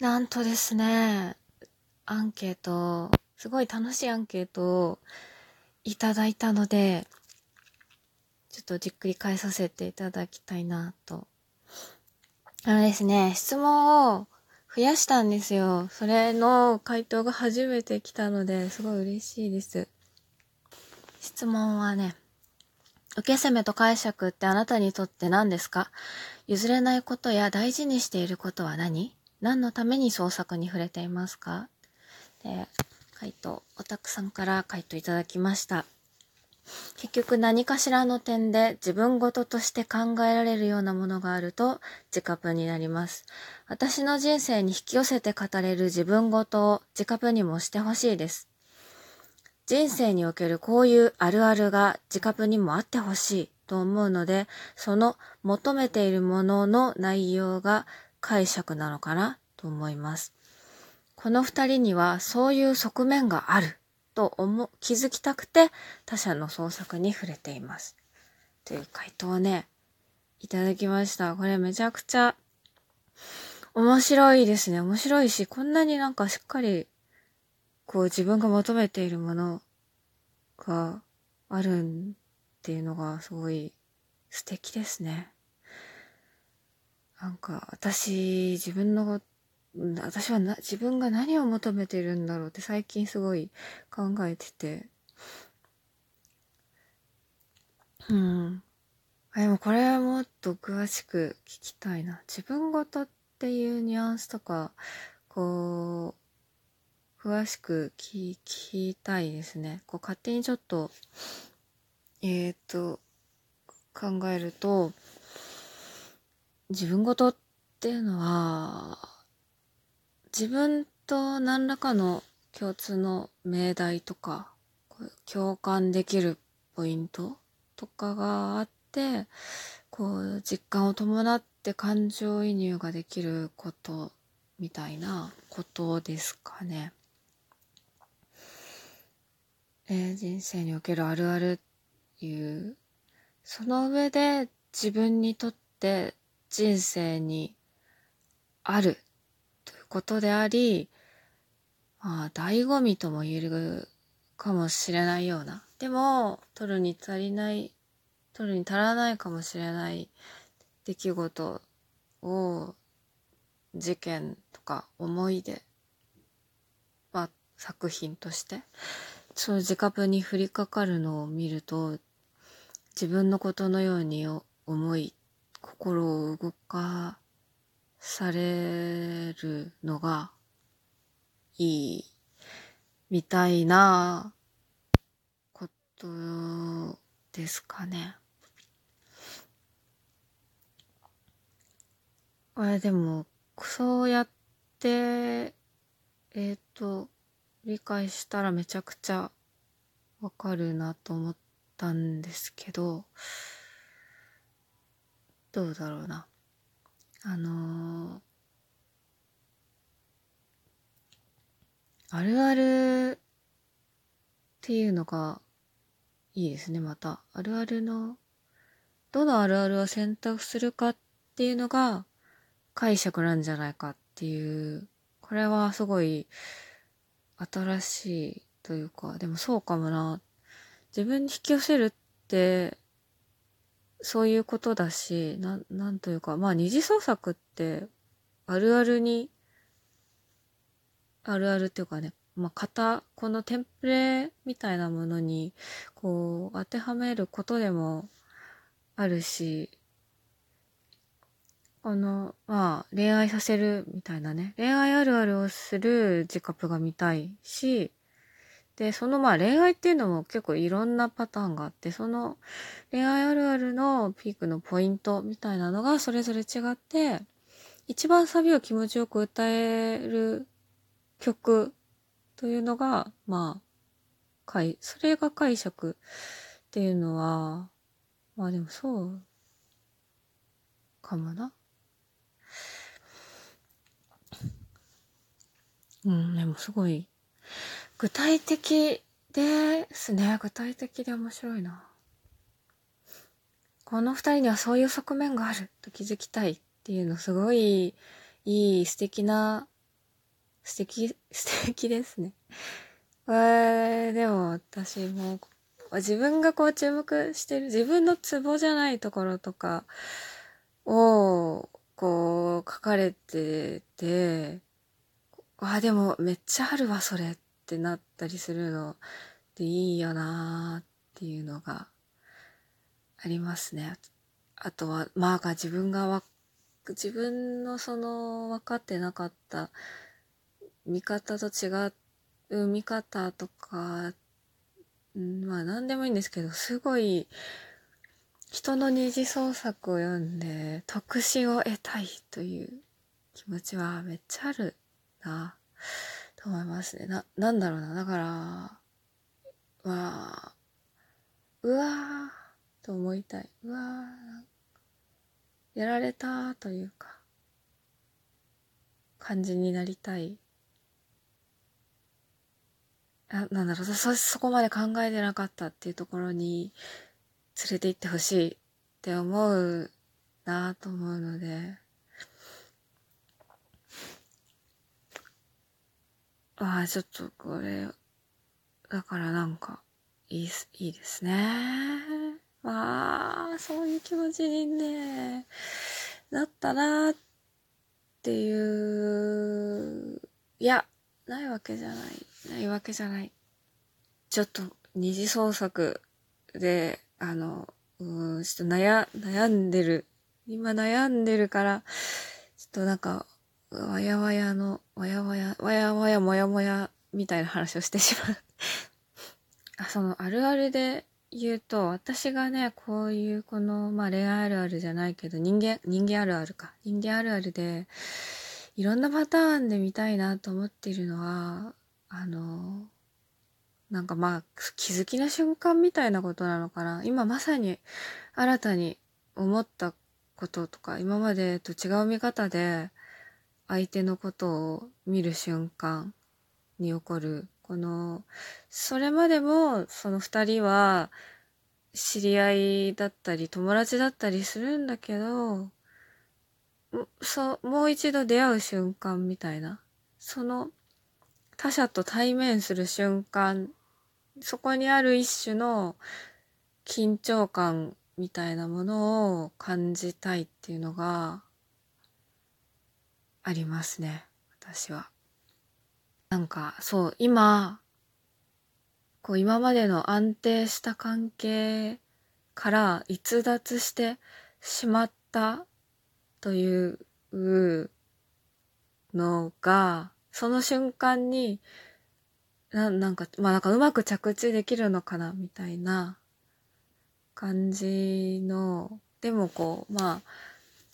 なんとですね、アンケート、すごい楽しいアンケートをいただいたので、ちょっとじっくり返させていただきたいなと。あのですね、質問を増やしたんですよ。それの回答が初めて来たので、すごい嬉しいです。質問はね、受け攻めと解釈ってあなたにとって何ですか？譲れないことや大事にしていることは何？何のために創作に触れていますか？で、回答、おたくさんから回答いただきました。結局何かしらの点で自分ごとして考えられるようなものがあると自カプになります。私の人生に引き寄せて語れる自分ごとを自カプにもしてほしいです。人生におけるこういうあるあるが自カプにもあってほしいと思うので、その求めているものの内容が解釈なのかなと思います。この二人にはそういう側面があると思、気づきたくて他者の創作に触れています。という回答をね、いただきました。これめちゃくちゃ面白いですね。面白いし、こんなになんかしっかり、こう自分が求めているものがあるっていうのがすごい素敵ですね。なんか私、自分の私はな、自分が何を求めてるんだろうって最近すごい考えてて。うん。でもこれはもっと詳しく聞きたいな。自分ごとっていうニュアンスとか、こう、詳しく聞きたいですね。こう勝手にちょっと、えっ、と、考えると、自分ごとっていうのは、自分と何らかの共通の命題とか、共感できるポイントとかがあって、こう、実感を伴って感情移入ができることみたいなことですかね。えー、人生におけるあるあるっていう、その上で自分にとって人生にあるということであり、まあ、醍醐味とも言えるかもしれないような。でも、取るに足りない、取るに足らないかもしれない出来事を、事件とか思い出、まあ、作品として、その自覚に降りかかるのを見ると、自分のことのように思い、心を動かされるのがいいみたいなことですかね。あれでも、そうやって、えっ、ー、と、理解したらめちゃくちゃわかるなと思ったんですけど、どうだろうな。あのー、あるあるっていうのがいいですね、また。あるあるの、どのあるあるを選択するかっていうのが解釈なんじゃないかっていう、これはすごい新しいというか、でもそうかもな。自分に引き寄せるってそういうことだし、ななんというか、まあ二次創作って、あるあるに、あるあるっていうかね、まあ型、このテンプレみたいなものに、こう、当てはめることでもあるし、この、まあ、恋愛させるみたいなね、恋愛あるあるをする自覚が見たいし、で、そのまあ恋愛っていうのも結構いろんなパターンがあって、その恋愛あるあるのピークのポイントみたいなのがそれぞれ違って、一番サビを気持ちよく歌える曲というのが、まあ、それが解釈っていうのは、まあでもそうかもな。うん、でもすごい具体的ですね。具体的で面白いな。この二人にはそういう側面があると気づきたいっていうのすごいいい素敵な素敵、素敵ですね。えー、でも私も自分がこう注目してる自分のツボじゃないところとかをこう書かれてて、あ、でもめっちゃあるわ、それっってなったりするのでいいよなーっていうのがありますね。あとは、まあ自分がわ、自分のその分かってなかった見方と違う見方とか、まあ何でもいいんですけど、すごい人の二次創作を読んで特殊を得たいという気持ちはめっちゃあるな、思いますね。な、なんだろうな。だから、まあ、うわーと思いたい。うわー、やられたというか、感じになりたい。あなんだろうそ、そこまで考えてなかったっていうところに連れて行ってほしいって思うなと思うので、ああ、ちょっとこれ、だからなんか、いいいいですね。まあ、そういう気持ちにね、なったなっていう、いや、ないわけじゃない。ないわけじゃない。ちょっと二次創作で、あの、うん、ちょっと悩、悩んでる。今悩んでるから、ちょっとなんか、わやわやの、わやわや、わやわやもやもやみたいな話をしてしまう あ、その、あるあるで言うと、私がね、こういうこの、まあ恋愛あるあるじゃないけど、人間、人間あるあるか。人間あるあるで、いろんなパターンで見たいなと思ってるのは、あの、なんかまあ、気づきの瞬間みたいなことなのかな。今まさに新たに思ったこととか、今までと違う見方で、相手のことを見る瞬間に起こる、この、それまでもその二人は知り合いだったり友達だったりするんだけど、そ、もう一度出会う瞬間みたいな、その他者と対面する瞬間、そこにある一種の緊張感みたいなものを感じたいっていうのがありますね。私は。なんか、そう、今、こう今までの安定した関係から逸脱してしまったというのが、その瞬間に、ななんか、まあなんかうまく着地できるのかな、みたいな感じの、でもこう、まあ、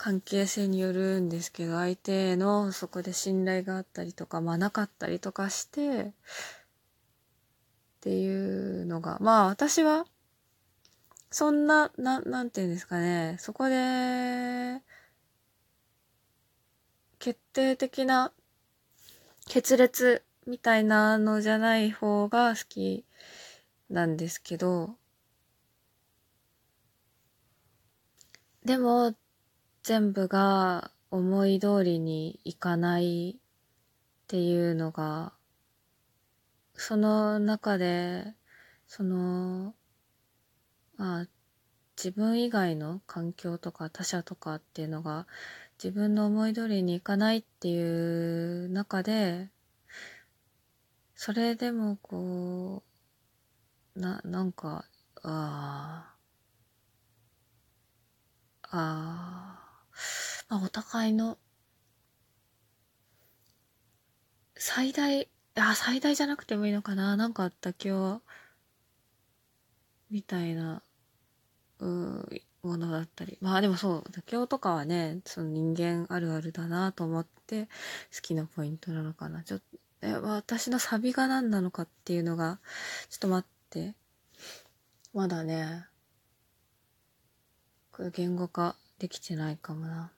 関係性によるんですけど、相手のそこで信頼があったりとか、まあなかったりとかして、っていうのが、まあ私は、そんな、な、なんていうんですかね、そこで、決定的な決裂みたいなのじゃない方が好きなんですけど、でも、全部が思い通りにいかないっていうのが、その中で、その、あ自分以外の環境とか他者とかっていうのが自分の思い通りにいかないっていう中で、それでもこう、な、なんか、ああ、ああ、まあ、お互いの、最大、あ、最大じゃなくてもいいのかな？なんか妥協、みたいな、うん、ものだったり。まあでもそう、妥協とかはね、その人間あるあるだなと思って好きなポイントなのかな。ちょっと、私のサビが何なのかっていうのが、ちょっと待って。まだね、言語化できてないかもな。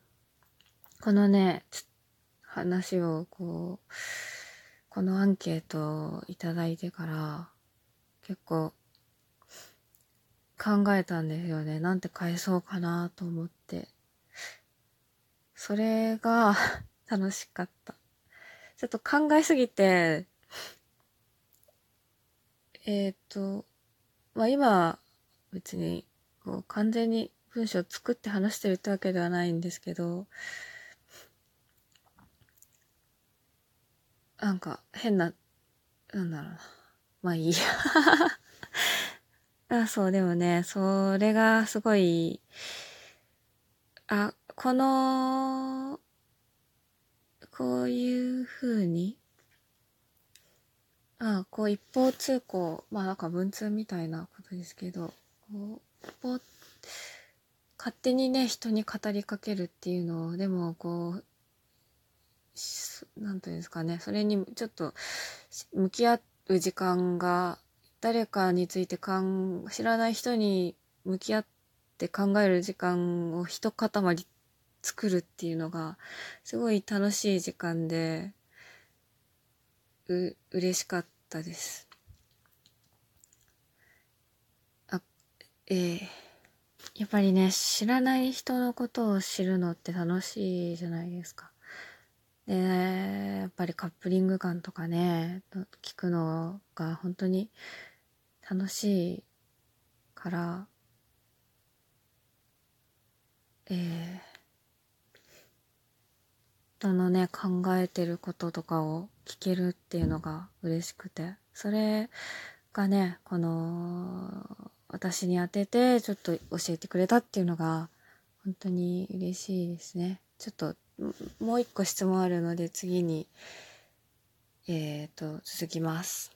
このね、話をこう、このアンケートをいただいてから、結構考えたんですよね。なんて返そうかなと思って。それが 楽しかった。ちょっと考えすぎて、えっ、ー、と、まあ今、別に、こう、完全に文章を作って話してるってわけではないんですけど、なんか変な、なんだろうな。まあいいや。あ、そう、でもね、それがすごい、あ、この、こういう風に、あこう一方通行、まあなんか文通みたいなことですけど、こう、勝手にね、人に語りかけるっていうのを、でもこう、なんていうんですかね、それにちょっと向き合う時間が、誰かについてかん、知らない人に向き合って考える時間を一塊作るっていうのが、すごい楽しい時間で、う、嬉しかったです。あ、えー、やっぱりね、知らない人のことを知るのって楽しいじゃないですか。で、やっぱりカップリング感とかね、聞くのが本当に楽しいから、えー、人のね、考えてることとかを聞けるっていうのが嬉しくて、それがね、この、私に当ててちょっと教えてくれたっていうのが、本当に嬉しいですね。ちょっともう一個質問あるので次に、えっ、ー、と、続きます。